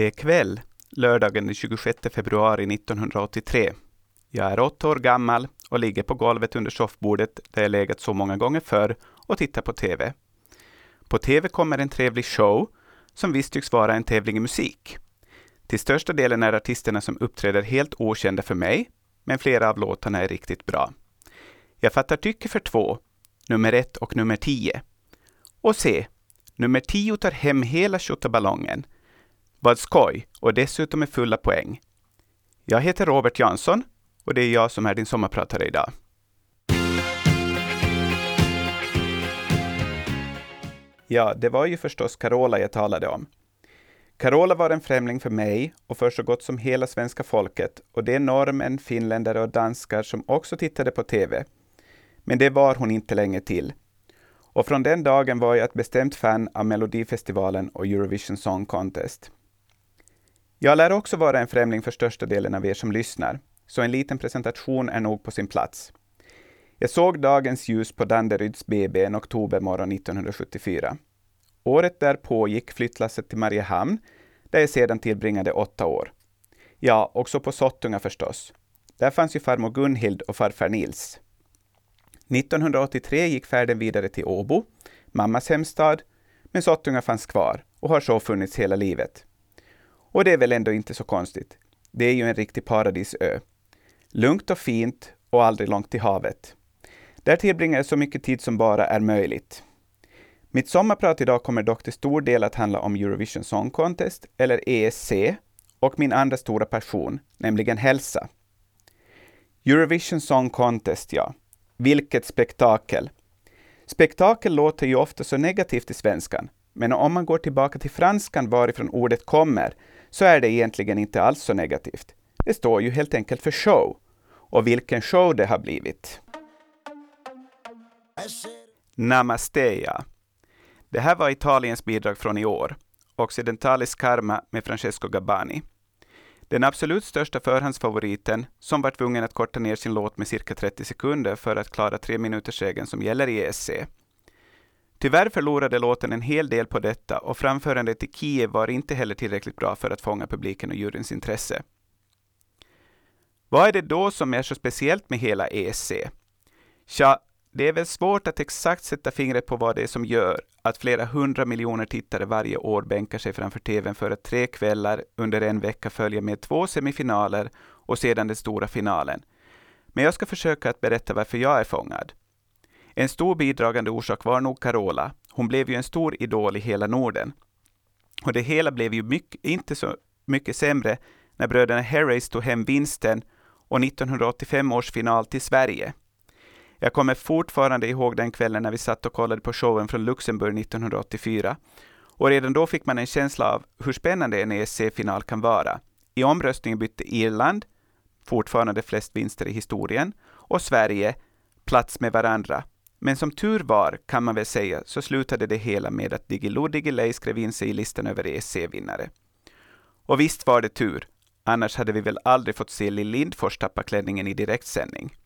Det är kväll, lördagen den 26 februari 1983. Jag är åtta år gammal och ligger på golvet under soffbordet där jag legat så många gånger förr och tittar på TV. På TV kommer en trevlig show som visst tycks vara en tävling i musik. Till största delen är artisterna som uppträder helt okända för mig, men flera av låtarna är riktigt bra. Jag fattar tycke för två, nummer ett och nummer tio. Och se, nummer tio tar hem hela tjottaballongen. Vad skoj, och dessutom är fulla poäng. Jag heter Robert Jansson och det är jag som är din sommarpratare idag. Ja, det var ju förstås Carola jag talade om. Carola var en främling för mig och för så gott som hela svenska folket och det är norrmän, finländare och danskar som också tittade på TV. Men det var hon inte länge till. Och från den dagen var jag ett bestämt fan av Melodifestivalen och Eurovision Song Contest. Jag lär också vara en främling för största delen av er som lyssnar, så en liten presentation är nog på sin plats. Jag såg dagens ljus på Danderyds BB en oktobermorgon 1974. Året därpå gick flyttlasset till Mariehamn, där jag sedan tillbringade åtta år. Ja, också på Sottunga förstås. Där fanns ju farmor Gunhild och farfar Nils. 1983 gick färden vidare till Åbo, mammas hemstad, men Sottunga fanns kvar och har så funnits hela livet. Och det är väl ändå inte så konstigt. Det är ju en riktig paradisö. Lugnt och fint och aldrig långt till havet. Där tillbringar jag så mycket tid som bara är möjligt. Mitt sommarprat idag kommer dock till stor del att handla om Eurovision Song Contest, eller ESC, och min andra stora passion, nämligen hälsa. Eurovision Song Contest, ja. Vilket spektakel! Spektakel låter ju ofta så negativt i svenskan, men om man går tillbaka till franskan varifrån ordet kommer, så är det egentligen inte alls så negativt. Det står ju helt enkelt för show. Och vilken show det har blivit! Namasteja! Det här var Italiens bidrag från i år, Occidentalis Karma med Francesco Gabbani. Den absolut största förhandsfavoriten, som var tvungen att korta ner sin låt med cirka 30 sekunder för att klara tre minuters regeln som gäller i ESC. Tyvärr förlorade låten en hel del på detta och framförandet i Kiev var inte heller tillräckligt bra för att fånga publiken och juryns intresse. Vad är det då som är så speciellt med hela ESC? Tja, det är väl svårt att exakt sätta fingret på vad det är som gör att flera hundra miljoner tittare varje år bänkar sig framför TVn för att tre kvällar under en vecka följa med två semifinaler och sedan den stora finalen. Men jag ska försöka att berätta varför jag är fångad. En stor bidragande orsak var nog Carola. Hon blev ju en stor idol i hela Norden. Och det hela blev ju mycket, inte så mycket sämre när bröderna Harris tog hem vinsten och 1985 års final till Sverige. Jag kommer fortfarande ihåg den kvällen när vi satt och kollade på showen från Luxemburg 1984. Och redan då fick man en känsla av hur spännande en ESC-final kan vara. I omröstningen bytte Irland, fortfarande flest vinster i historien, och Sverige plats med varandra. Men som tur var, kan man väl säga, så slutade det hela med att Diggiloo Diggiley skrev in sig i listan över ESC-vinnare. Och visst var det tur, annars hade vi väl aldrig fått se Lill Lindfors tappa klänningen i direktsändning.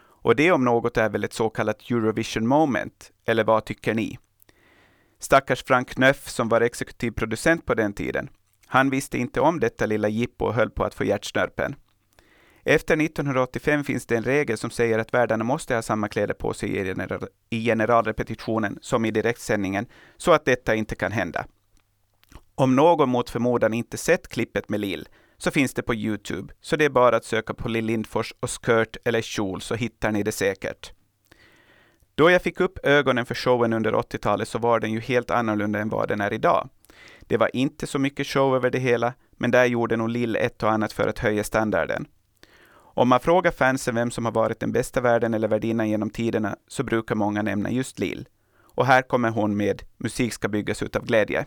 Och det om något är väl ett så kallat Eurovision moment, eller vad tycker ni? Stackars Frank Knöff som var exekutiv producent på den tiden. Han visste inte om detta lilla jippo och höll på att få hjärtsnörpen. Efter 1985 finns det en regel som säger att värdarna måste ha samma kläder på sig i generalrepetitionen som i direktsändningen, så att detta inte kan hända. Om någon mot förmodan inte sett klippet med Lill, så finns det på Youtube, så det är bara att söka på Lill Lindfors och skirt eller kjol så hittar ni det säkert. Då jag fick upp ögonen för showen under 80-talet så var den ju helt annorlunda än vad den är idag. Det var inte så mycket show över det hela, men där gjorde nog Lill ett och annat för att höja standarden. Om man frågar fansen vem som har varit den bästa värden eller värdinnan genom tiderna så brukar många nämna just Lill. Och här kommer hon med Musik ska byggas utav glädje.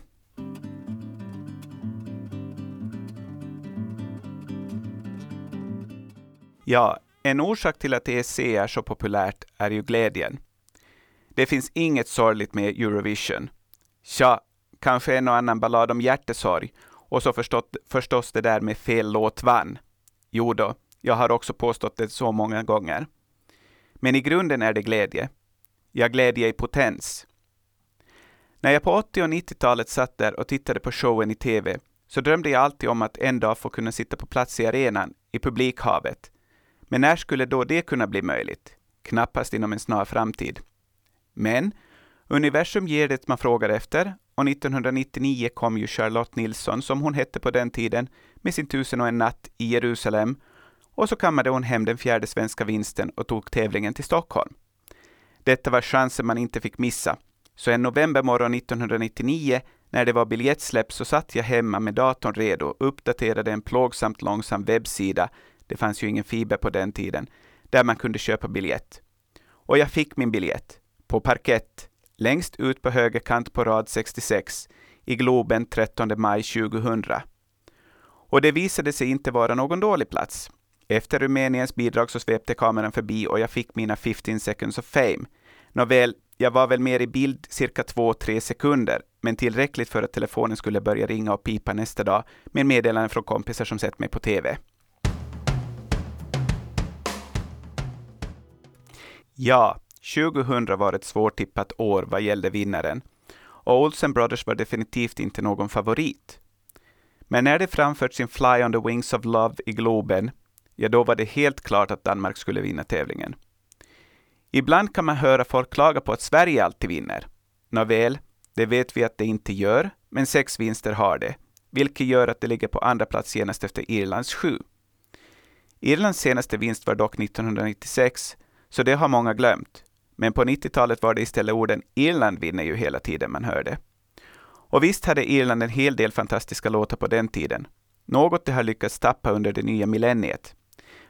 Ja, en orsak till att ESC är så populärt är ju glädjen. Det finns inget sorgligt med Eurovision. Tja, kanske en och annan ballad om hjärtesorg och så förstått, förstås det där med fel låt vann. Jo då, jag har också påstått det så många gånger. Men i grunden är det glädje. Ja, glädje i potens. När jag på 80 och 90-talet satt där och tittade på showen i TV så drömde jag alltid om att en dag få kunna sitta på plats i arenan, i publikhavet. Men när skulle då det kunna bli möjligt? Knappast inom en snar framtid. Men universum ger det man frågar efter och 1999 kom ju Charlotte Nilsson, som hon hette på den tiden, med sin Tusen och en natt i Jerusalem och så kammade hon hem den fjärde svenska vinsten och tog tävlingen till Stockholm. Detta var chansen man inte fick missa. Så en novembermorgon 1999, när det var biljettsläpp, så satt jag hemma med datorn redo, uppdaterade en plågsamt långsam webbsida, det fanns ju ingen fiber på den tiden, där man kunde köpa biljett. Och jag fick min biljett, på parkett, längst ut på höger kant på rad 66, i Globen 13 maj 2000. Och det visade sig inte vara någon dålig plats. Efter Rumäniens bidrag så svepte kameran förbi och jag fick mina 15 seconds of fame. Nåväl, jag var väl mer i bild cirka 2-3 sekunder, men tillräckligt för att telefonen skulle börja ringa och pipa nästa dag med meddelanden från kompisar som sett mig på TV. Ja, 2000 var ett svårtippat år vad gällde vinnaren och Olsen Brothers var definitivt inte någon favorit. Men när de framfört sin Fly on the Wings of Love i Globen ja då var det helt klart att Danmark skulle vinna tävlingen. Ibland kan man höra folk klaga på att Sverige alltid vinner. Nåväl, det vet vi att det inte gör, men sex vinster har det, vilket gör att det ligger på andra plats senast efter Irlands sju. Irlands senaste vinst var dock 1996, så det har många glömt. Men på 90-talet var det istället orden Irland vinner ju hela tiden man hörde. Och visst hade Irland en hel del fantastiska låtar på den tiden. Något de har lyckats tappa under det nya millenniet.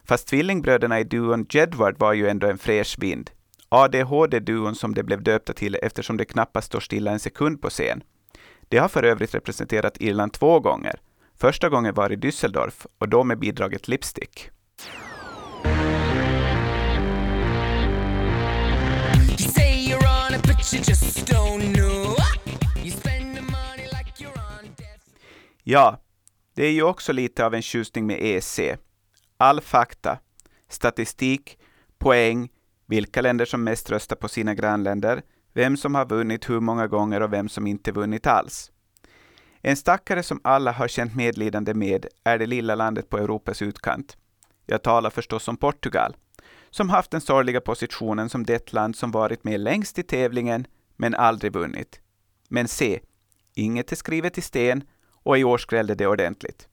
Fast tvillingbröderna i duon Jedward var ju ändå en fräsch vind. ADHD-duon som de blev döpta till eftersom de knappast står stilla en sekund på scen. De har för övrigt representerat Irland två gånger. Första gången var i Düsseldorf och då med bidraget Lipstick. Ja, det är ju också lite av en tjusning med EC all fakta, statistik, poäng, vilka länder som mest röstar på sina grannländer, vem som har vunnit hur många gånger och vem som inte vunnit alls. En stackare som alla har känt medlidande med är det lilla landet på Europas utkant. Jag talar förstås om Portugal, som haft den sorgliga positionen som det land som varit med längst i tävlingen, men aldrig vunnit. Men se, inget är skrivet i sten och i år skrällde det ordentligt.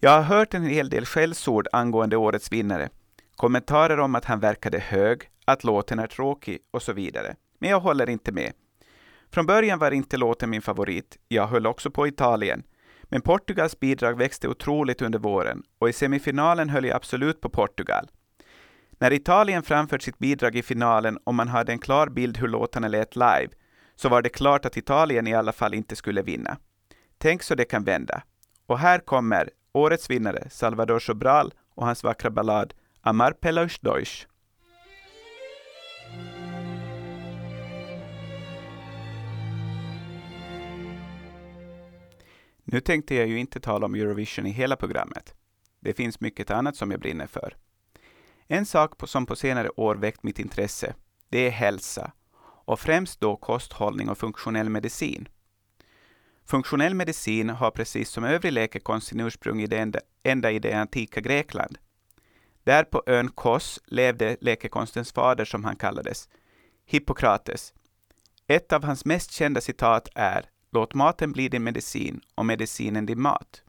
Jag har hört en hel del skällsord angående årets vinnare. Kommentarer om att han verkade hög, att låten är tråkig och så vidare. Men jag håller inte med. Från början var inte låten min favorit. Jag höll också på Italien. Men Portugals bidrag växte otroligt under våren och i semifinalen höll jag absolut på Portugal. När Italien framfört sitt bidrag i finalen och man hade en klar bild hur låtarna lät live, så var det klart att Italien i alla fall inte skulle vinna. Tänk så det kan vända. Och här kommer Årets vinnare Salvador Sobral och hans vackra ballad Amar Pelos Deutsch. Nu tänkte jag ju inte tala om Eurovision i hela programmet. Det finns mycket annat som jag brinner för. En sak som på senare år väckt mitt intresse, det är hälsa och främst då kosthållning och funktionell medicin. Funktionell medicin har precis som övrig läkekonst sin ursprung i det enda, ända i det antika Grekland. Där på ön Kos levde läkekonstens fader, som han kallades, Hippokrates. Ett av hans mest kända citat är ”Låt maten bli din medicin och medicinen din mat”.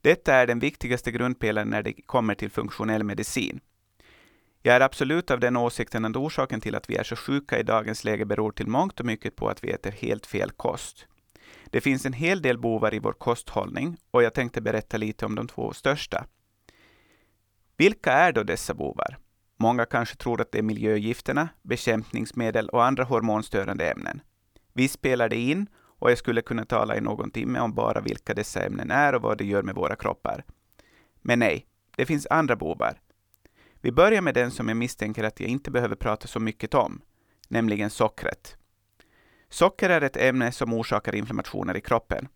Detta är den viktigaste grundpelaren när det kommer till funktionell medicin. Jag är absolut av den åsikten att orsaken till att vi är så sjuka i dagens läge beror till mångt och mycket på att vi äter helt fel kost. Det finns en hel del bovar i vår kosthållning och jag tänkte berätta lite om de två största. Vilka är då dessa bovar? Många kanske tror att det är miljögifterna, bekämpningsmedel och andra hormonstörande ämnen. Vi spelar det in och jag skulle kunna tala i någon timme om bara vilka dessa ämnen är och vad det gör med våra kroppar. Men nej, det finns andra bovar. Vi börjar med den som jag misstänker att jag inte behöver prata så mycket om, nämligen sockret. Socker är ett ämne som orsakar inflammationer i kroppen.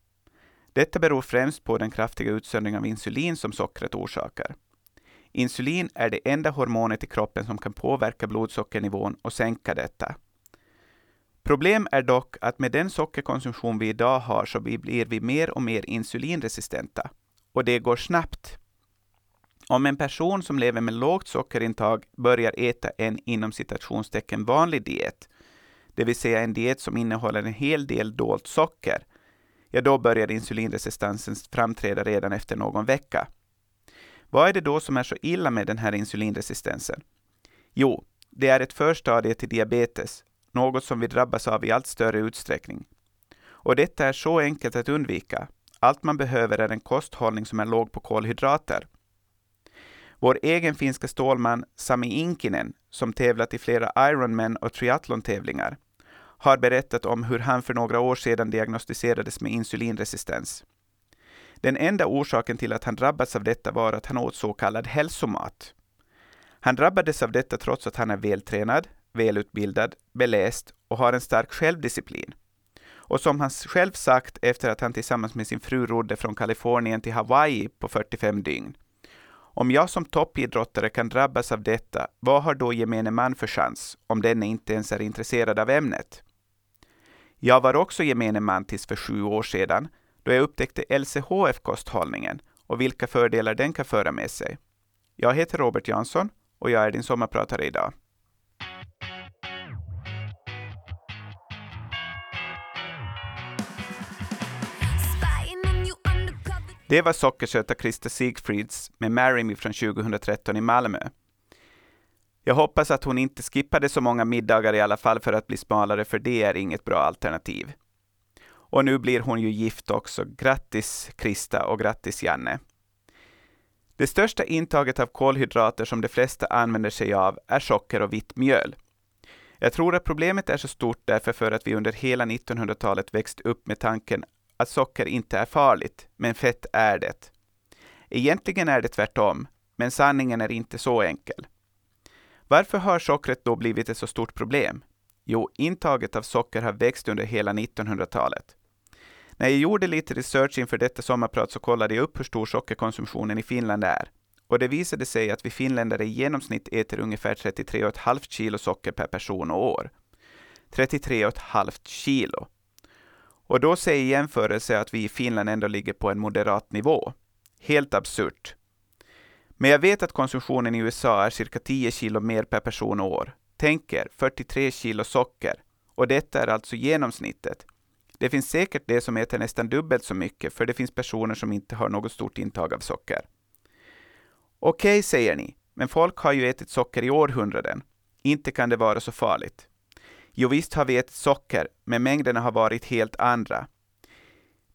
Detta beror främst på den kraftiga utsöndring av insulin som sockret orsakar. Insulin är det enda hormonet i kroppen som kan påverka blodsockernivån och sänka detta. Problem är dock att med den sockerkonsumtion vi idag har så blir vi mer och mer insulinresistenta. Och det går snabbt. Om en person som lever med lågt sockerintag börjar äta en inom citationstecken vanlig diet, det vill säga en diet som innehåller en hel del dolt socker, ja då börjar insulinresistensen framträda redan efter någon vecka. Vad är det då som är så illa med den här insulinresistensen? Jo, det är ett förstadie till diabetes, något som vi drabbas av i allt större utsträckning. Och detta är så enkelt att undvika. Allt man behöver är en kosthållning som är låg på kolhydrater. Vår egen finska stålman Sami Inkinen, som tävlat i flera Ironman och triathlon-tävlingar, har berättat om hur han för några år sedan diagnostiserades med insulinresistens. Den enda orsaken till att han drabbats av detta var att han åt så kallad hälsomat. Han drabbades av detta trots att han är vältränad, välutbildad, beläst och har en stark självdisciplin. Och som han själv sagt efter att han tillsammans med sin fru rodde från Kalifornien till Hawaii på 45 dygn. Om jag som toppidrottare kan drabbas av detta, vad har då gemene man för chans, om denne inte ens är intresserad av ämnet? Jag var också gemene man tills för sju år sedan, då jag upptäckte LCHF-kosthållningen och vilka fördelar den kan föra med sig. Jag heter Robert Jansson och jag är din sommarpratare idag. Det var sockersöta Krista Sigfrids med Marry Me från 2013 i Malmö. Jag hoppas att hon inte skippade så många middagar i alla fall för att bli smalare, för det är inget bra alternativ. Och nu blir hon ju gift också. Grattis Krista och grattis Janne. Det största intaget av kolhydrater som de flesta använder sig av är socker och vitt mjöl. Jag tror att problemet är så stort därför för att vi under hela 1900-talet växt upp med tanken att socker inte är farligt, men fett är det. Egentligen är det tvärtom, men sanningen är inte så enkel. Varför har sockret då blivit ett så stort problem? Jo, intaget av socker har växt under hela 1900-talet. När jag gjorde lite research inför detta sommarprat så kollade jag upp hur stor sockerkonsumtionen i Finland är. Och det visade sig att vi finländare i genomsnitt äter ungefär 33,5 kilo socker per person och år. 33,5 kilo. Och då säger jämförelse att vi i Finland ändå ligger på en moderat nivå. Helt absurt. Men jag vet att konsumtionen i USA är cirka 10 kilo mer per person och år. Tänk er 43 kilo socker. Och detta är alltså genomsnittet. Det finns säkert de som äter nästan dubbelt så mycket, för det finns personer som inte har något stort intag av socker. Okej, okay, säger ni, men folk har ju ätit socker i århundraden. Inte kan det vara så farligt. Jo, visst har vi ätit socker, men mängderna har varit helt andra.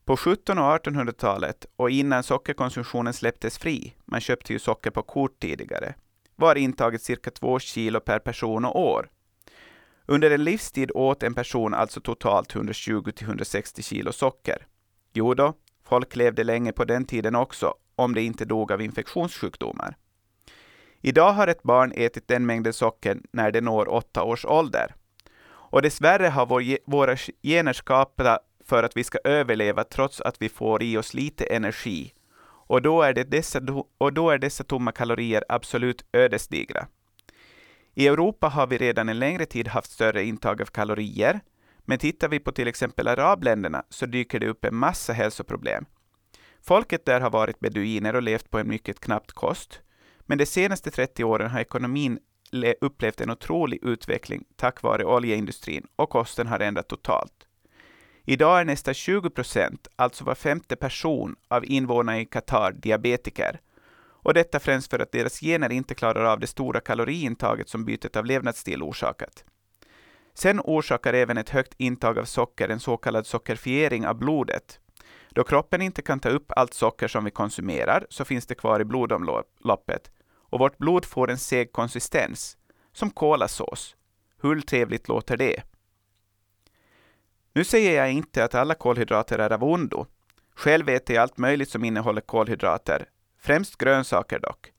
På 1700 och 1800-talet och innan sockerkonsumtionen släpptes fri, man köpte ju socker på kort tidigare, var intaget cirka 2 kilo per person och år. Under en livstid åt en person alltså totalt 120-160 kilo socker. Jo då, folk levde länge på den tiden också, om de inte dog av infektionssjukdomar. Idag har ett barn ätit den mängden socker när det når åtta års ålder. Och dessvärre har vår, våra gener skapat för att vi ska överleva trots att vi får i oss lite energi. Och då är, det dessa, och då är dessa tomma kalorier absolut ödesdigra. I Europa har vi redan en längre tid haft större intag av kalorier, men tittar vi på till exempel arabländerna så dyker det upp en massa hälsoproblem. Folket där har varit beduiner och levt på en mycket knapp kost, men de senaste 30 åren har ekonomin upplevt en otrolig utveckling tack vare oljeindustrin och kosten har ändrat totalt. Idag är nästan 20 procent, alltså var femte person av invånarna i Qatar diabetiker. Och detta främst för att deras gener inte klarar av det stora kaloriintaget som bytet av levnadsstil orsakat. Sen orsakar även ett högt intag av socker en så kallad sockerfiering av blodet. Då kroppen inte kan ta upp allt socker som vi konsumerar så finns det kvar i blodomloppet och vårt blod får en seg konsistens, som kolasås. Hur trevligt låter det? Nu säger jag inte att alla kolhydrater är av ondo. Själv äter jag allt möjligt som innehåller kolhydrater, främst grönsaker dock.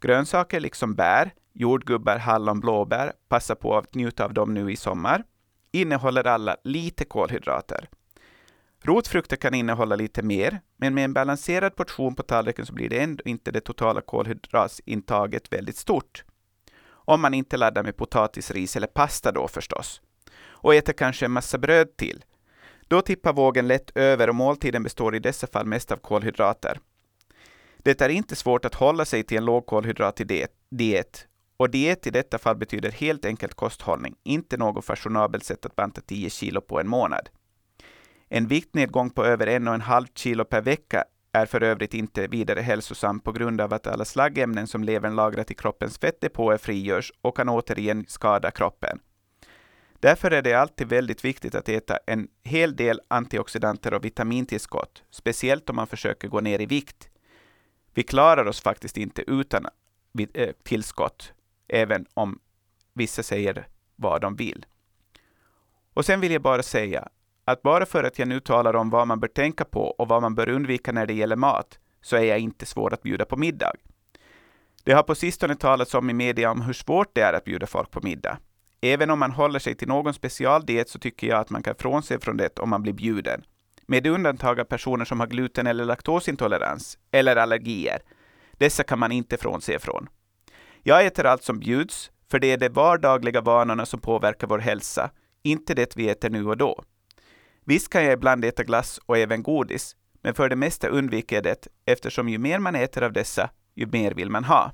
Grönsaker liksom bär, jordgubbar, hallon, blåbär, passa på att njuta av dem nu i sommar, innehåller alla lite kolhydrater. Rotfrukter kan innehålla lite mer, men med en balanserad portion på tallriken så blir det ändå inte det totala kolhydratintaget väldigt stort. Om man inte laddar med potatis, ris eller pasta då förstås och äter kanske en massa bröd till. Då tippar vågen lätt över och måltiden består i dessa fall mest av kolhydrater. Det är inte svårt att hålla sig till en lågkolhydratdiet och diet i detta fall betyder helt enkelt kosthållning, inte något fashionabelt sätt att banta 10 kilo på en månad. En viktnedgång på över en och en halv kilo per vecka är för övrigt inte vidare hälsosam på grund av att alla slaggämnen som levern lagrat i kroppens fettdepåer frigörs och kan återigen skada kroppen. Därför är det alltid väldigt viktigt att äta en hel del antioxidanter och vitamintillskott, speciellt om man försöker gå ner i vikt. Vi klarar oss faktiskt inte utan eh, tillskott, även om vissa säger vad de vill. Och sen vill jag bara säga att bara för att jag nu talar om vad man bör tänka på och vad man bör undvika när det gäller mat, så är jag inte svår att bjuda på middag. Det har på sistone talats om i media om hur svårt det är att bjuda folk på middag. Även om man håller sig till någon specialdiet så tycker jag att man kan frånse från det om man blir bjuden. Med undantag av personer som har gluten eller laktosintolerans eller allergier. Dessa kan man inte frånse från. Jag äter allt som bjuds, för det är de vardagliga vanorna som påverkar vår hälsa, inte det vi äter nu och då. Visst kan jag ibland äta glass och även godis, men för det mesta undviker jag det eftersom ju mer man äter av dessa, ju mer vill man ha.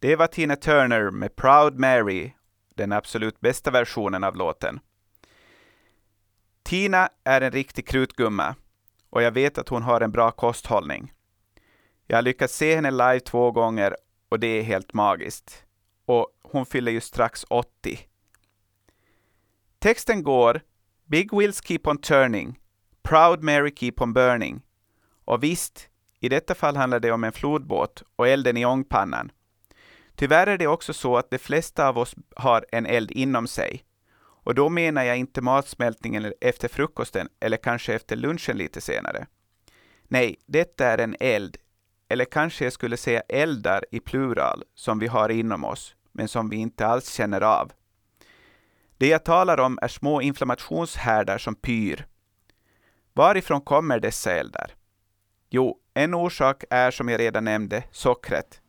Det var Tina Turner med Proud Mary, den absolut bästa versionen av låten. Tina är en riktig krutgumma och jag vet att hon har en bra kosthållning. Jag har lyckats se henne live två gånger och det är helt magiskt. Och hon fyller ju strax 80. Texten går Big wheels keep on turning, Proud Mary keep on burning. Och visst, i detta fall handlar det om en flodbåt och elden i ångpannan. Tyvärr är det också så att de flesta av oss har en eld inom sig. Och då menar jag inte matsmältningen efter frukosten eller kanske efter lunchen lite senare. Nej, detta är en eld, eller kanske jag skulle säga eldar i plural, som vi har inom oss, men som vi inte alls känner av. Det jag talar om är små inflammationshärdar som pyr. Varifrån kommer dessa eldar? Jo, en orsak är som jag redan nämnde sockret.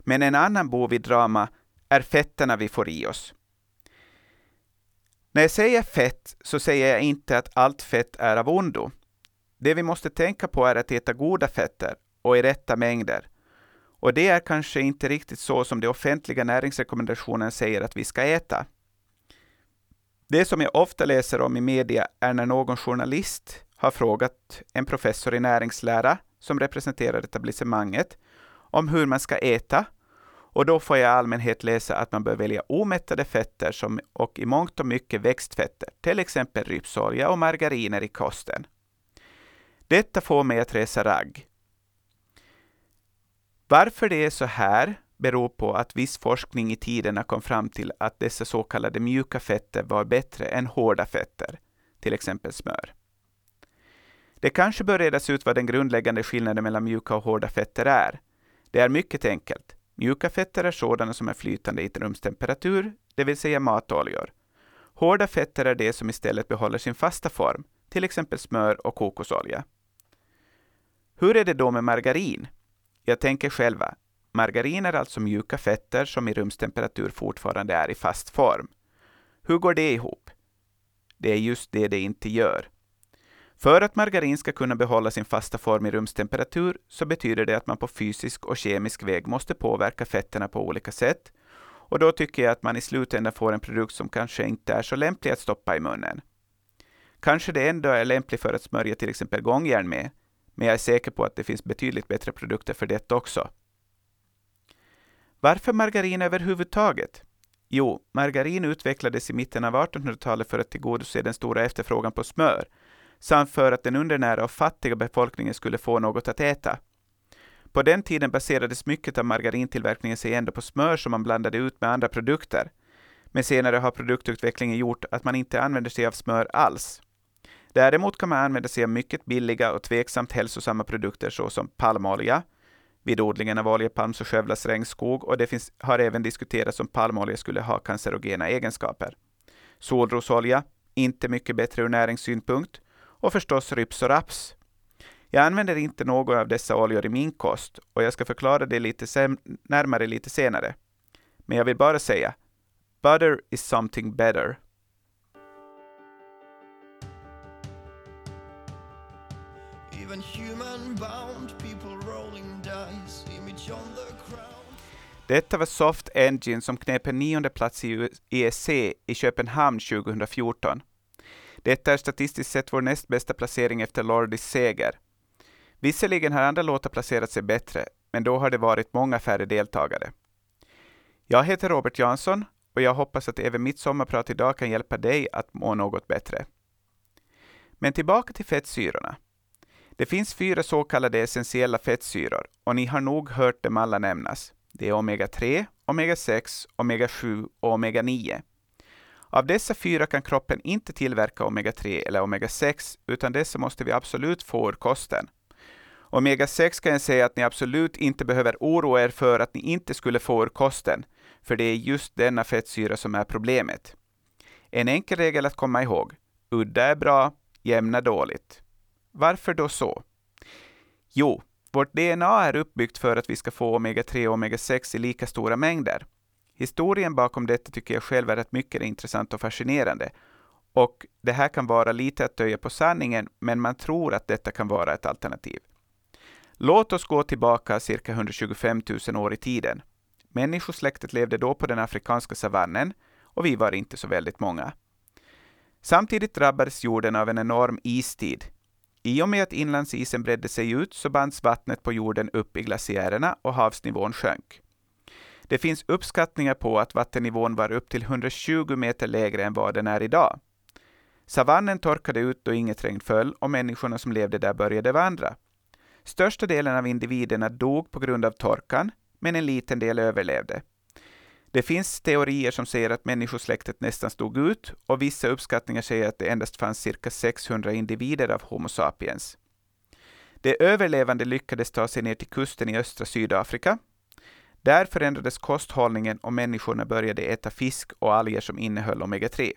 Men en annan bov i drama är fetterna vi får i oss. När jag säger fett så säger jag inte att allt fett är av ondo. Det vi måste tänka på är att äta goda fetter och i rätta mängder. Och det är kanske inte riktigt så som de offentliga näringsrekommendationerna säger att vi ska äta. Det som jag ofta läser om i media är när någon journalist har frågat en professor i näringslära som representerar etablissemanget om hur man ska äta och då får jag i allmänhet läsa att man bör välja omättade fetter som, och i mångt och mycket växtfetter, till exempel rypsolja och margariner i kosten. Detta får mig att resa ragg. Varför det är så här beror på att viss forskning i tiderna kom fram till att dessa så kallade mjuka fetter var bättre än hårda fetter, till exempel smör. Det kanske bör redas ut vad den grundläggande skillnaden mellan mjuka och hårda fetter är. Det är mycket enkelt. Mjuka fetter är sådana som är flytande i rumstemperatur, det vill säga matoljor. Hårda fetter är de som istället behåller sin fasta form, till exempel smör och kokosolja. Hur är det då med margarin? Jag tänker själva, margarin är alltså mjuka fetter som i rumstemperatur fortfarande är i fast form. Hur går det ihop? Det är just det det inte gör. För att margarin ska kunna behålla sin fasta form i rumstemperatur så betyder det att man på fysisk och kemisk väg måste påverka fetterna på olika sätt. Och då tycker jag att man i slutändan får en produkt som kanske inte är så lämplig att stoppa i munnen. Kanske det ändå är lämpligt för att smörja till exempel gångjärn med, men jag är säker på att det finns betydligt bättre produkter för det också. Varför margarin överhuvudtaget? Jo, margarin utvecklades i mitten av 1800-talet för att tillgodose den stora efterfrågan på smör, samt för att den undernära och fattiga befolkningen skulle få något att äta. På den tiden baserades mycket av margarintillverkningen sig ändå på smör som man blandade ut med andra produkter. Men senare har produktutvecklingen gjort att man inte använder sig av smör alls. Däremot kan man använda sig av mycket billiga och tveksamt hälsosamma produkter såsom palmolja. Vid odlingen av oljepalm så skövlas regnskog och det finns, har även diskuterats om palmolja skulle ha cancerogena egenskaper. Solrosolja, inte mycket bättre ur näringssynpunkt och förstås ryps och raps. Jag använder inte någon av dessa oljor i min kost och jag ska förklara det lite närmare lite senare. Men jag vill bara säga, butter is something better. Detta var Soft Engine som knep en nionde plats i ESC i Köpenhamn 2014. Detta är statistiskt sett vår näst bästa placering efter Lordis seger. Visserligen har andra låtar placerat sig bättre, men då har det varit många färre deltagare. Jag heter Robert Jansson och jag hoppas att även mitt sommarprat idag kan hjälpa dig att må något bättre. Men tillbaka till fettsyrorna. Det finns fyra så kallade essentiella fettsyror och ni har nog hört dem alla nämnas. Det är omega-3, omega-6, omega-7 och omega-9. Av dessa fyra kan kroppen inte tillverka omega-3 eller omega-6, utan dessa måste vi absolut få ur kosten. Omega-6 kan jag säga att ni absolut inte behöver oroa er för att ni inte skulle få ur kosten, för det är just denna fettsyra som är problemet. En enkel regel att komma ihåg. Udda är bra, jämna dåligt. Varför då så? Jo, vårt DNA är uppbyggt för att vi ska få omega-3 och omega-6 i lika stora mängder. Historien bakom detta tycker jag själv är rätt mycket intressant och fascinerande. Och det här kan vara lite att döja på sanningen, men man tror att detta kan vara ett alternativ. Låt oss gå tillbaka cirka 125 000 år i tiden. Människosläktet levde då på den afrikanska savannen och vi var inte så väldigt många. Samtidigt drabbades jorden av en enorm istid. I och med att inlandsisen bredde sig ut så bands vattnet på jorden upp i glaciärerna och havsnivån sjönk. Det finns uppskattningar på att vattennivån var upp till 120 meter lägre än vad den är idag. Savannen torkade ut då inget regn föll och människorna som levde där började vandra. Största delen av individerna dog på grund av torkan, men en liten del överlevde. Det finns teorier som säger att människosläktet nästan stod ut och vissa uppskattningar säger att det endast fanns cirka 600 individer av Homo sapiens. De överlevande lyckades ta sig ner till kusten i östra Sydafrika. Där förändrades kosthållningen och människorna började äta fisk och alger som innehöll omega-3.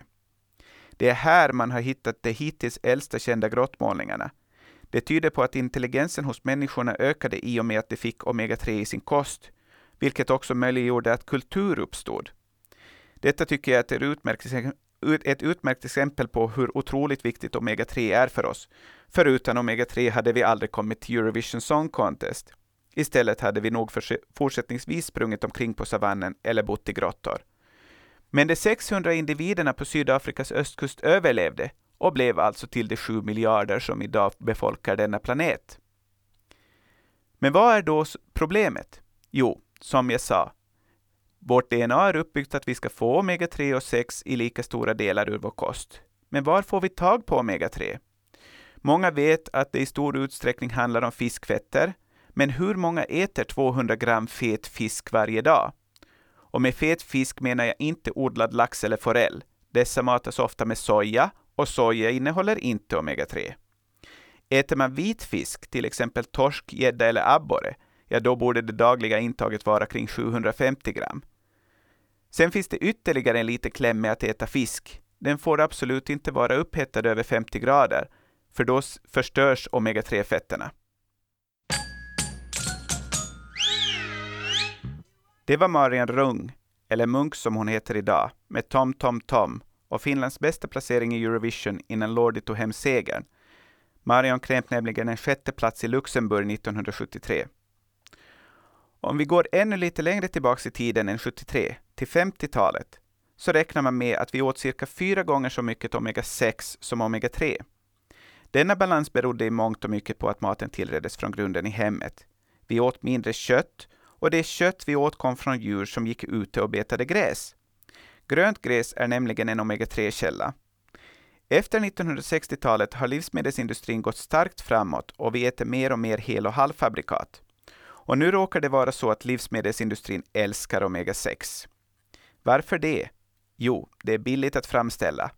Det är här man har hittat de hittills äldsta kända grottmålningarna, det tyder på att intelligensen hos människorna ökade i och med att de fick omega-3 i sin kost, vilket också möjliggjorde att kultur uppstod. Detta tycker jag är ett utmärkt, exempel på hur otroligt viktigt omega-3 är för oss. För utan omega-3 hade vi aldrig kommit till Eurovision Song Contest. Istället hade vi nog fortsättningsvis sprungit omkring på savannen eller bott i grottor. Men de 600 individerna på Sydafrikas östkust överlevde och blev alltså till de sju miljarder som idag befolkar denna planet. Men vad är då problemet? Jo, som jag sa, vårt DNA är uppbyggt att vi ska få omega-3 och 6 i lika stora delar ur vår kost. Men var får vi tag på omega-3? Många vet att det i stor utsträckning handlar om fiskfetter, men hur många äter 200 gram fet fisk varje dag? Och med fet fisk menar jag inte odlad lax eller forell. Dessa matas ofta med soja och soja innehåller inte omega-3. Äter man vit fisk, till exempel torsk, gädda eller abborre, ja då borde det dagliga intaget vara kring 750 gram. Sen finns det ytterligare en liten kläm med att äta fisk. Den får absolut inte vara upphettad över 50 grader, för då förstörs omega-3-fetterna. Det var Marian Rung, eller Munk som hon heter idag, med Tom Tom Tom och Finlands bästa placering i Eurovision innan Lordi tog hem segern. Marion knep nämligen en sjätte plats i Luxemburg 1973. Om vi går ännu lite längre tillbaka i tiden än 73, till 50-talet, så räknar man med att vi åt cirka fyra gånger så mycket omega-6 som omega-3. Denna balans berodde i mångt och mycket på att maten tillreddes från grunden i hemmet. Vi åt mindre kött, och det kött vi åt kom från djur som gick ute och betade gräs. Grönt gräs är nämligen en omega-3-källa. Efter 1960-talet har livsmedelsindustrin gått starkt framåt och vi äter mer och mer hel och halvfabrikat. Och nu råkar det vara så att livsmedelsindustrin älskar omega-6. Varför det? Jo, det är billigt att framställa.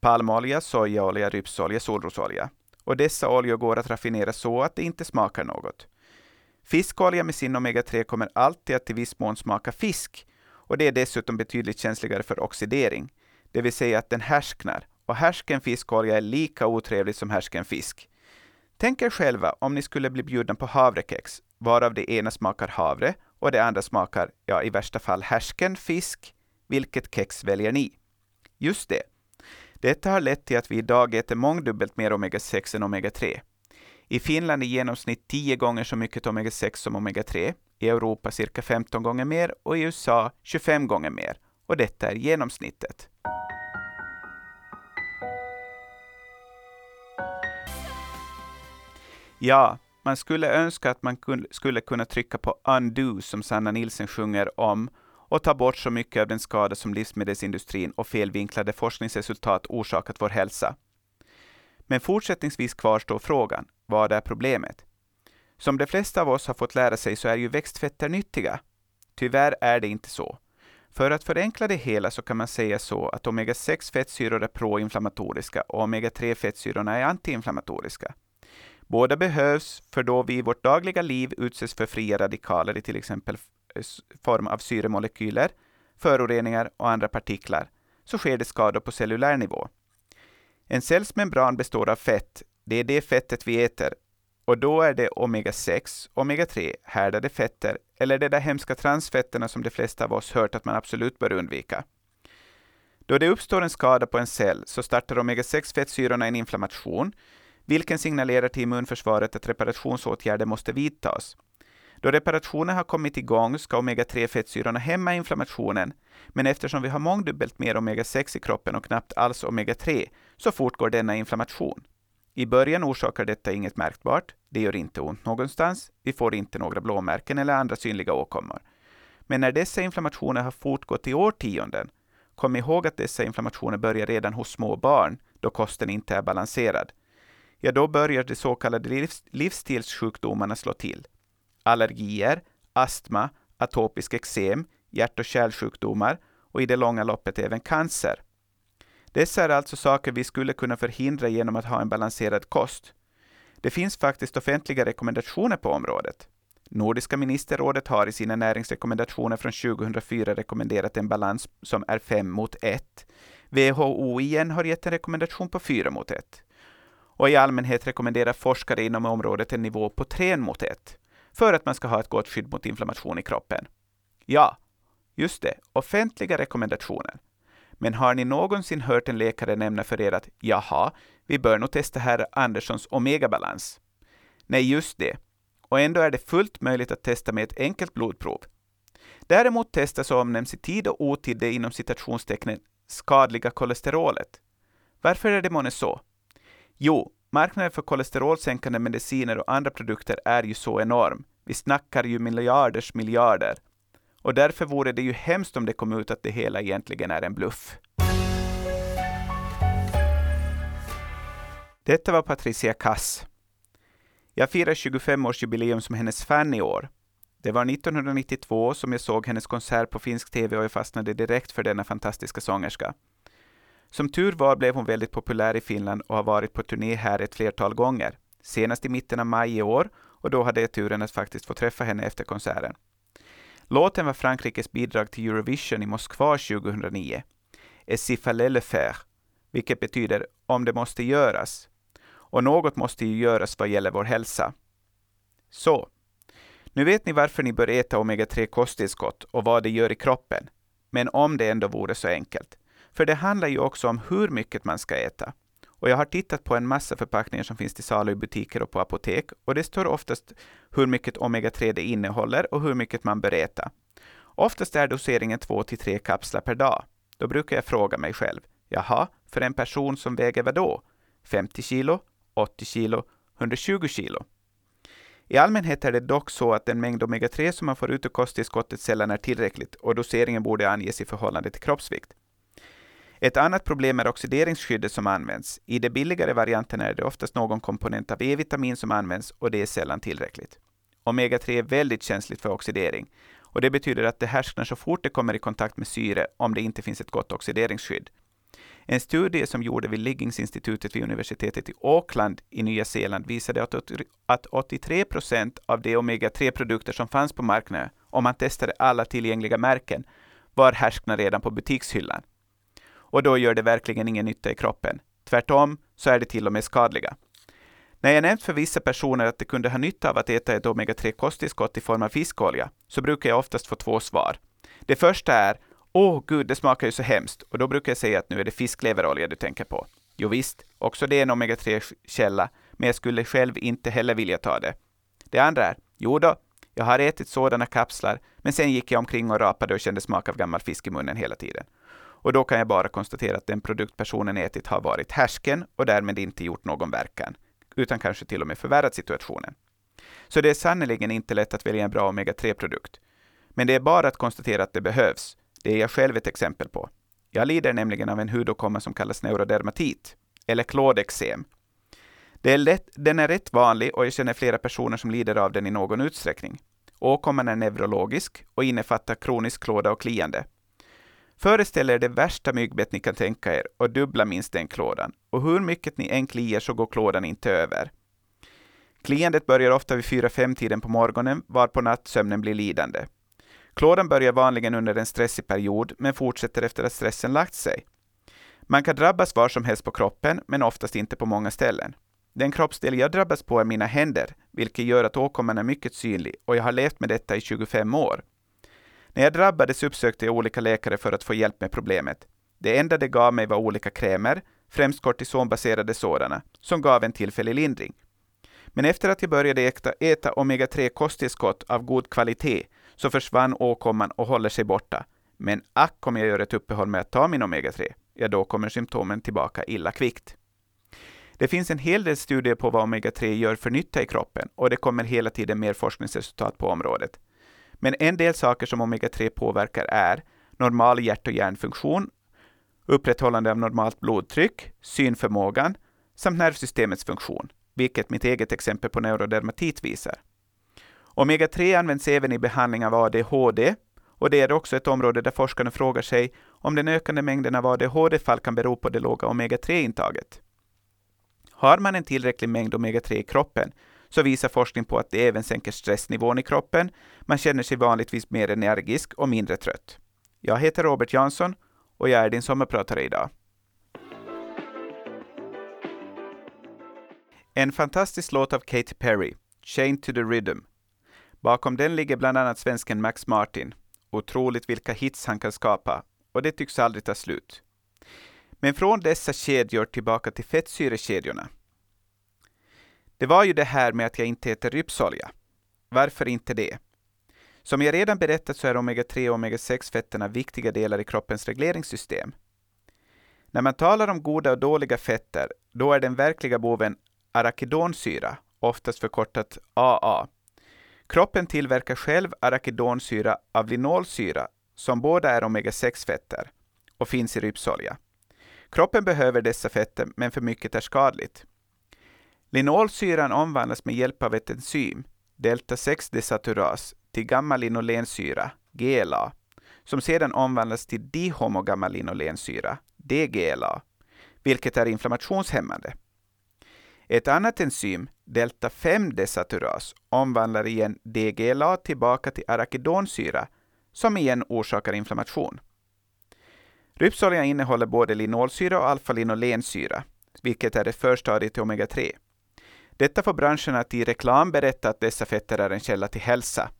Palmolja, sojaolja, rypsolja, solrosolja. Och dessa oljor går att raffinera så att det inte smakar något. Fiskolja med sin omega-3 kommer alltid att till viss mån smaka fisk, och det är dessutom betydligt känsligare för oxidering, det vill säga att den härsknar, och härsken fiskolja är lika otrevligt som härsken fisk. Tänk er själva om ni skulle bli bjudna på havrekex, varav det ena smakar havre och det andra smakar, ja i värsta fall härsken fisk. Vilket kex väljer ni? Just det. Detta har lett till att vi idag äter mångdubbelt mer omega-6 än omega-3. I Finland i genomsnitt 10 gånger så mycket omega-6 som omega-3, i Europa cirka 15 gånger mer och i USA 25 gånger mer. Och detta är genomsnittet. Ja, man skulle önska att man skulle kunna trycka på undo som Sanna Nilsen sjunger om och ta bort så mycket av den skada som livsmedelsindustrin och felvinklade forskningsresultat orsakat vår hälsa. Men fortsättningsvis kvarstår frågan, vad är problemet? Som de flesta av oss har fått lära sig så är ju växtfetter nyttiga. Tyvärr är det inte så. För att förenkla det hela så kan man säga så att omega-6 fettsyror är proinflammatoriska och omega-3 fettsyrorna är antiinflammatoriska. Båda behövs för då vi i vårt dagliga liv utsätts för fria radikaler i till exempel form av syremolekyler, föroreningar och andra partiklar, så sker det skador på cellulär nivå. En cells membran består av fett, det är det fettet vi äter, och då är det omega-6, omega-3, härdade fetter eller de där hemska transfetterna som de flesta av oss hört att man absolut bör undvika. Då det uppstår en skada på en cell så startar omega-6 fettsyrorna en inflammation, vilken signalerar till immunförsvaret att reparationsåtgärder måste vidtas. Då reparationen har kommit igång ska omega-3 fettsyrorna hämma inflammationen, men eftersom vi har mångdubbelt mer omega-6 i kroppen och knappt alls omega-3 så fortgår denna inflammation. I början orsakar detta inget märkbart, det gör inte ont någonstans, vi får inte några blåmärken eller andra synliga åkommor. Men när dessa inflammationer har fortgått i årtionden, kom ihåg att dessa inflammationer börjar redan hos små barn, då kosten inte är balanserad. Ja, då börjar de så kallade livs livsstilssjukdomarna slå till. Allergier, astma, atopisk eksem, hjärt och kärlsjukdomar och i det långa loppet även cancer. Dessa är alltså saker vi skulle kunna förhindra genom att ha en balanserad kost. Det finns faktiskt offentliga rekommendationer på området. Nordiska ministerrådet har i sina näringsrekommendationer från 2004 rekommenderat en balans som är 5 mot 1. WHO igen har gett en rekommendation på 4 mot 1. Och i allmänhet rekommenderar forskare inom området en nivå på 3 mot 1 för att man ska ha ett gott skydd mot inflammation i kroppen. Ja, just det, offentliga rekommendationer. Men har ni någonsin hört en läkare nämna för er att jaha, vi bör nog testa herr Anderssons omegabalans? Nej, just det. Och ändå är det fullt möjligt att testa med ett enkelt blodprov. Däremot testas och omnämns i tid och otid det inom citationstecknen skadliga kolesterolet. Varför är det månne så? Jo, marknaden för kolesterolsänkande mediciner och andra produkter är ju så enorm. Vi snackar ju miljarders miljarder. Och därför vore det ju hemskt om det kom ut att det hela egentligen är en bluff. Detta var Patricia Kass. Jag firar 25-årsjubileum som hennes fan i år. Det var 1992 som jag såg hennes konsert på finsk TV och jag fastnade direkt för denna fantastiska sångerska. Som tur var blev hon väldigt populär i Finland och har varit på turné här ett flertal gånger. Senast i mitten av maj i år och då hade jag turen att faktiskt få träffa henne efter konserten. Låten var Frankrikes bidrag till Eurovision i Moskva 2009. Et si fallait le faire, vilket betyder om det måste göras. Och något måste ju göras vad gäller vår hälsa. Så, nu vet ni varför ni bör äta omega-3 kosttillskott och vad det gör i kroppen. Men om det ändå vore så enkelt. För det handlar ju också om hur mycket man ska äta. Och jag har tittat på en massa förpackningar som finns till salu i butiker och på apotek och det står oftast hur mycket omega-3 det innehåller och hur mycket man bör äta. Oftast är doseringen 2-3 kapslar per dag. Då brukar jag fråga mig själv, jaha, för en person som väger vad då? 50 kilo, 80 kilo, 120 kilo? I allmänhet är det dock så att den mängd omega-3 som man får ut ur kosttillskottet sällan är tillräckligt och doseringen borde anges i förhållande till kroppsvikt. Ett annat problem är oxideringsskyddet som används. I de billigare varianterna är det oftast någon komponent av E-vitamin som används och det är sällan tillräckligt. Omega-3 är väldigt känsligt för oxidering och det betyder att det härsknar så fort det kommer i kontakt med syre om det inte finns ett gott oxideringsskydd. En studie som gjordes vid Liggingsinstitutet vid universitetet i Auckland i Nya Zeeland visade att 83 procent av de omega-3-produkter som fanns på marknaden, om man testade alla tillgängliga märken, var härskna redan på butikshyllan och då gör det verkligen ingen nytta i kroppen. Tvärtom så är det till och med skadliga. När jag nämnt för vissa personer att de kunde ha nytta av att äta ett omega-3 kosttillskott i form av fiskolja, så brukar jag oftast få två svar. Det första är Åh gud, det smakar ju så hemskt. Och då brukar jag säga att nu är det fiskleverolja du tänker på. Jo visst, också det är en omega-3-källa, men jag skulle själv inte heller vilja ta det. Det andra är, jo då, jag har ätit sådana kapslar, men sen gick jag omkring och rapade och kände smak av gammal fisk i munnen hela tiden. Och då kan jag bara konstatera att den produkt personen ätit har varit härsken och därmed inte gjort någon verkan, utan kanske till och med förvärrat situationen. Så det är sannerligen inte lätt att välja en bra omega-3-produkt. Men det är bara att konstatera att det behövs. Det är jag själv ett exempel på. Jag lider nämligen av en hudåkomma som kallas neurodermatit, eller klådeksem. är lätt, den är rätt vanlig och jag känner flera personer som lider av den i någon utsträckning. Åkomman är neurologisk och innefattar kronisk klåda och kliande. Föreställ er det värsta myggbett ni kan tänka er och dubbla minst den klådan. Och hur mycket ni än kliar så går klådan inte över. Kliandet börjar ofta vid 4-5 tiden på morgonen, varpå nattsömnen blir lidande. Klådan börjar vanligen under en stressig period, men fortsätter efter att stressen lagt sig. Man kan drabbas var som helst på kroppen, men oftast inte på många ställen. Den kroppsdel jag drabbas på är mina händer, vilket gör att åkomman är mycket synlig, och jag har levt med detta i 25 år. När jag drabbades uppsökte jag olika läkare för att få hjälp med problemet. Det enda de gav mig var olika krämer, främst kortisonbaserade sådana, som gav en tillfällig lindring. Men efter att jag började äta, äta omega-3 kosttillskott av god kvalitet så försvann åkomman och håller sig borta. Men ack om jag gör ett uppehåll med att ta min omega-3, ja då kommer symptomen tillbaka illa kvickt. Det finns en hel del studier på vad omega-3 gör för nytta i kroppen och det kommer hela tiden mer forskningsresultat på området. Men en del saker som omega-3 påverkar är normal hjärt och hjärnfunktion, upprätthållande av normalt blodtryck, synförmågan samt nervsystemets funktion, vilket mitt eget exempel på neurodermatit visar. Omega-3 används även i behandling av ADHD och det är också ett område där forskarna frågar sig om den ökande mängden av ADHD-fall kan bero på det låga omega-3-intaget. Har man en tillräcklig mängd omega-3 i kroppen så visar forskning på att det även sänker stressnivån i kroppen. Man känner sig vanligtvis mer energisk och mindre trött. Jag heter Robert Jansson och jag är din sommarpratare idag. En fantastisk låt av Katy Perry, Chained to the Rhythm. Bakom den ligger bland annat svensken Max Martin. Otroligt vilka hits han kan skapa, och det tycks aldrig ta slut. Men från dessa kedjor tillbaka till fettsyrekedjorna. Det var ju det här med att jag inte äter rypsolja. Varför inte det? Som jag redan berättat så är omega-3 och omega-6-fetterna viktiga delar i kroppens regleringssystem. När man talar om goda och dåliga fetter, då är den verkliga boven arachidonsyra, oftast förkortat AA. Kroppen tillverkar själv arachidonsyra av linolsyra, som båda är omega-6-fetter och finns i rypsolja. Kroppen behöver dessa fetter, men för mycket är skadligt. Linolsyran omvandlas med hjälp av ett enzym, delta-6-desaturas, till gammalinolensyra, GLA, som sedan omvandlas till dihomogammalinolensyra, DGLA, vilket är inflammationshämmande. Ett annat enzym, delta-5-desaturas, omvandlar igen DGLA tillbaka till arakidonsyra, som igen orsakar inflammation. Rypsolja innehåller både linolsyra och alfa-linolensyra, vilket är det förstadiet till omega-3. Detta får branschen att i reklam berätta att dessa fetter är en källa till hälsa.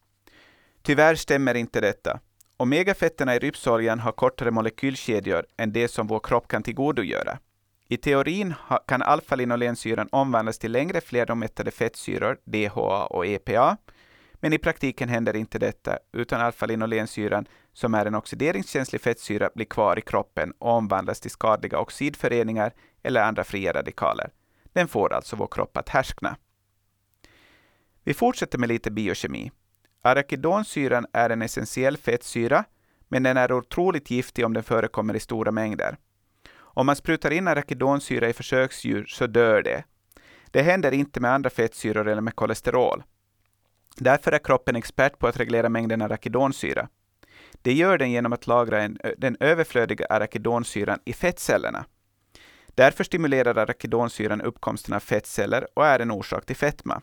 Tyvärr stämmer inte detta. Omegafetterna i rypsoljan har kortare molekylkedjor än det som vår kropp kan tillgodogöra. I teorin kan alfa-linolensyran omvandlas till längre flerdomättade fettsyror, DHA och EPA, men i praktiken händer inte detta, utan alfa-linolensyran, som är en oxideringskänslig fettsyra, blir kvar i kroppen och omvandlas till skadliga oxidföreningar eller andra fria radikaler. Den får alltså vår kropp att härskna. Vi fortsätter med lite biokemi. Arachidonsyran är en essentiell fettsyra, men den är otroligt giftig om den förekommer i stora mängder. Om man sprutar in arachidonsyra i försöksdjur så dör det. Det händer inte med andra fettsyror eller med kolesterol. Därför är kroppen expert på att reglera mängden arachidonsyra. Det gör den genom att lagra en, den överflödiga arachidonsyran i fettcellerna. Därför stimulerar arachidonsyran uppkomsten av fettceller och är en orsak till fetma.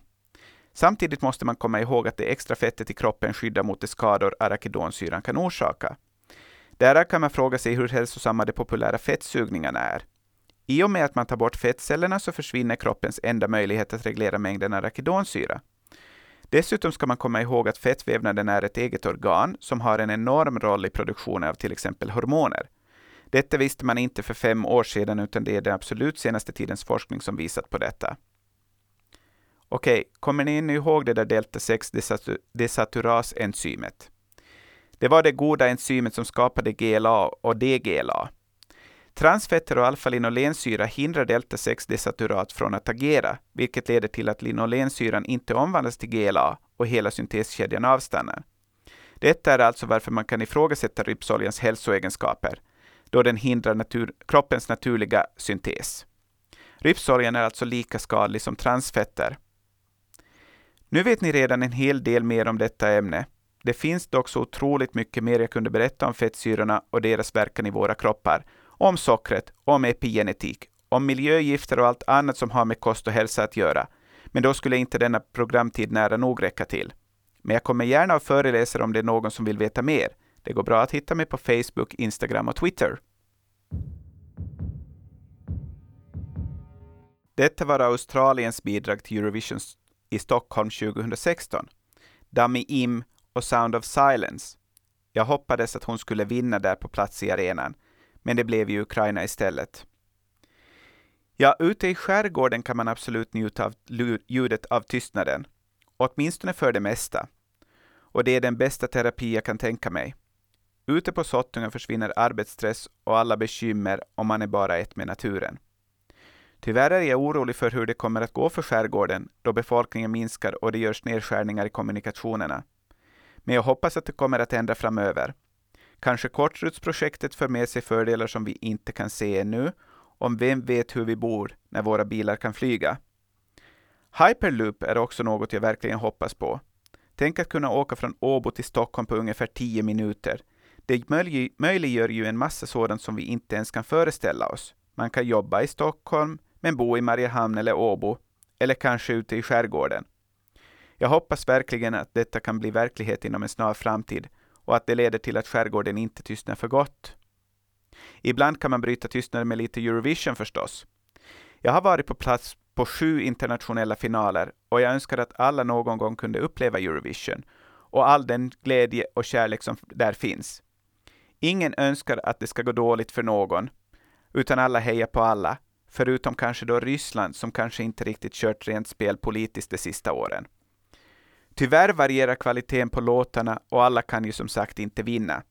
Samtidigt måste man komma ihåg att det extra fettet i kroppen skyddar mot de skador arachidonsyran kan orsaka. Därav kan man fråga sig hur hälsosamma de populära fettsugningarna är. I och med att man tar bort fettcellerna så försvinner kroppens enda möjlighet att reglera mängden arachidonsyra. Dessutom ska man komma ihåg att fettvävnaden är ett eget organ som har en enorm roll i produktionen av till exempel hormoner. Detta visste man inte för fem år sedan, utan det är den absolut senaste tidens forskning som visat på detta. Okej, kommer ni nu ihåg det där delta 6 desaturasenzymet? Det var det goda enzymet som skapade GLA och DGLA. Transfetter och alfa-linolensyra hindrar delta-6-desaturat från att agera, vilket leder till att linolensyran inte omvandlas till GLA och hela synteskedjan avstannar. Detta är alltså varför man kan ifrågasätta rypsoljans hälsoegenskaper, då den hindrar natur kroppens naturliga syntes. Rypsoljan är alltså lika skadlig som transfetter. Nu vet ni redan en hel del mer om detta ämne. Det finns dock så otroligt mycket mer jag kunde berätta om fettsyrorna och deras verkan i våra kroppar, om sockret, om epigenetik, om miljögifter och allt annat som har med kost och hälsa att göra. Men då skulle inte denna programtid nära nog räcka till. Men jag kommer gärna att föreläsa om det är någon som vill veta mer. Det går bra att hitta mig på Facebook, Instagram och Twitter. Detta var Australiens bidrag till Eurovision i Stockholm 2016. Dummy Im och Sound of Silence. Jag hoppades att hon skulle vinna där på plats i arenan, men det blev ju Ukraina istället. Ja, ute i skärgården kan man absolut njuta av ljudet av tystnaden, åtminstone för det mesta. Och det är den bästa terapi jag kan tänka mig. Ute på Sottunga försvinner arbetsstress och alla bekymmer om man är bara ett med naturen. Tyvärr är jag orolig för hur det kommer att gå för skärgården då befolkningen minskar och det görs nedskärningar i kommunikationerna. Men jag hoppas att det kommer att ändra framöver. Kanske kortrutsprojektet för med sig fördelar som vi inte kan se ännu, om vem vet hur vi bor när våra bilar kan flyga. Hyperloop är också något jag verkligen hoppas på. Tänk att kunna åka från Åbo till Stockholm på ungefär 10 minuter. Det möjliggör ju en massa sådant som vi inte ens kan föreställa oss. Man kan jobba i Stockholm, men bo i Mariehamn eller Åbo, eller kanske ute i skärgården. Jag hoppas verkligen att detta kan bli verklighet inom en snar framtid och att det leder till att skärgården inte tystnar för gott. Ibland kan man bryta tystnaden med lite Eurovision förstås. Jag har varit på plats på sju internationella finaler och jag önskar att alla någon gång kunde uppleva Eurovision och all den glädje och kärlek som där finns. Ingen önskar att det ska gå dåligt för någon, utan alla hejar på alla, förutom kanske då Ryssland som kanske inte riktigt kört rent spel politiskt de sista åren. Tyvärr varierar kvaliteten på låtarna och alla kan ju som sagt inte vinna.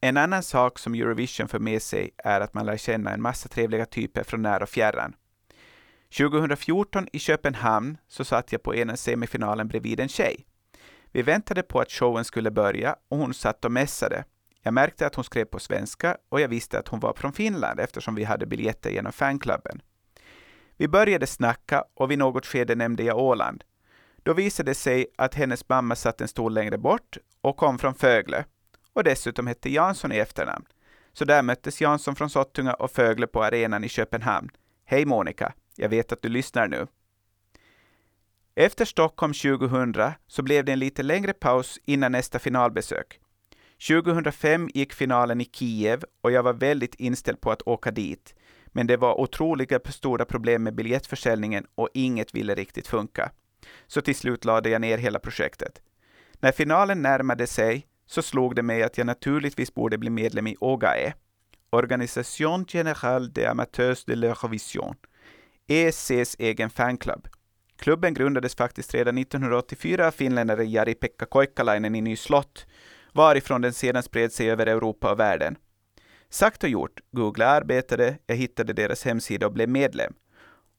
En annan sak som Eurovision för med sig är att man lär känna en massa trevliga typer från när och fjärran. 2014 i Köpenhamn så satt jag på ena semifinalen bredvid en tjej. Vi väntade på att showen skulle börja och hon satt och mässade. Jag märkte att hon skrev på svenska och jag visste att hon var från Finland eftersom vi hade biljetter genom fanklubben. Vi började snacka och vid något skede nämnde jag Åland. Då visade det sig att hennes mamma satt en stol längre bort och kom från Fögle och dessutom hette Jansson i efternamn. Så där möttes Jansson från Sottunga och Fögle på arenan i Köpenhamn. Hej Monica, jag vet att du lyssnar nu. Efter Stockholm 2000 så blev det en lite längre paus innan nästa finalbesök. 2005 gick finalen i Kiev och jag var väldigt inställd på att åka dit. Men det var otroliga stora problem med biljettförsäljningen och inget ville riktigt funka. Så till slut lade jag ner hela projektet. När finalen närmade sig så slog det mig att jag naturligtvis borde bli medlem i OGAE, Organisation Générale des Amateurs de l'Eurovision, ESCs egen fanklubb. Klubben grundades faktiskt redan 1984 av finländaren Jari-Pekka Koikkalainen i Ny slott, varifrån den sedan spred sig över Europa och världen. Sagt och gjort, Google arbetade, jag hittade deras hemsida och blev medlem.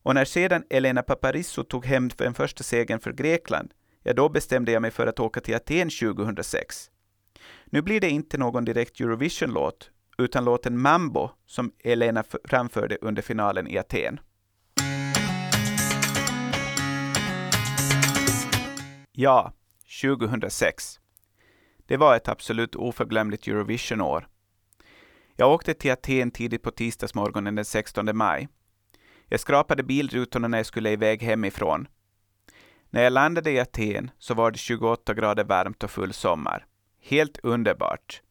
Och när sedan Elena Paparizou tog hem den första segern för Grekland, ja då bestämde jag mig för att åka till Aten 2006. Nu blir det inte någon direkt Eurovision-låt, utan låten Mambo som Elena framförde under finalen i Aten. Ja, 2006. Det var ett absolut oförglömligt Eurovision-år. Jag åkte till Aten tidigt på tisdagsmorgonen den 16 maj. Jag skrapade bilrutorna när jag skulle iväg hemifrån. När jag landade i Aten så var det 28 grader varmt och full sommar. Helt underbart.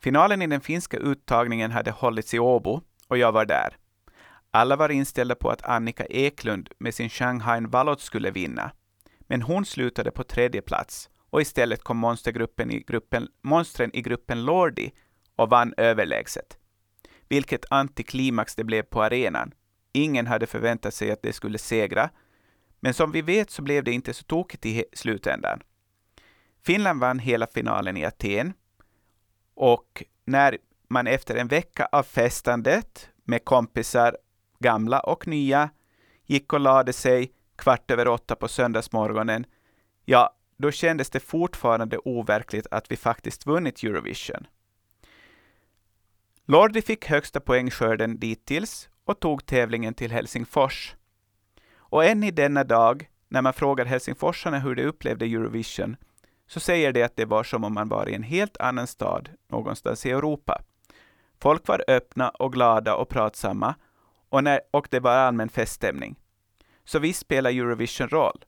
Finalen i den finska uttagningen hade hållits i Åbo och jag var där. Alla var inställda på att Annika Eklund med sin Shanghai Valot skulle vinna. Men hon slutade på tredje plats och istället kom monstergruppen i gruppen, monstren i gruppen Lordi och vann överlägset. Vilket antiklimax det blev på arenan. Ingen hade förväntat sig att det skulle segra, men som vi vet så blev det inte så tokigt i slutändan. Finland vann hela finalen i Aten och när man efter en vecka av festandet med kompisar, gamla och nya, gick och lade sig kvart över åtta på söndagsmorgonen, ja, då kändes det fortfarande overkligt att vi faktiskt vunnit Eurovision. Lordi fick högsta poängskörden dittills och tog tävlingen till Helsingfors. Och än i denna dag, när man frågar helsingforsarna hur de upplevde Eurovision, så säger de att det var som om man var i en helt annan stad någonstans i Europa. Folk var öppna och glada och pratsamma och, när, och det var allmän feststämning. Så visst spelar Eurovision roll.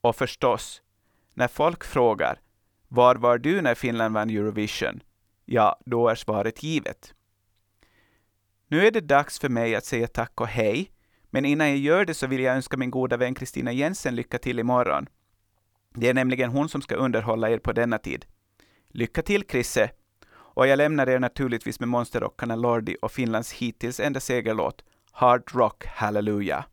Och förstås, när folk frågar ”Var var du när Finland vann Eurovision?” Ja, då är svaret givet. Nu är det dags för mig att säga tack och hej, men innan jag gör det så vill jag önska min goda vän Kristina Jensen lycka till imorgon. Det är nämligen hon som ska underhålla er på denna tid. Lycka till Krisse! Och jag lämnar er naturligtvis med monsterrockarna Lordi och Finlands hittills enda segerlåt Hard Rock Hallelujah.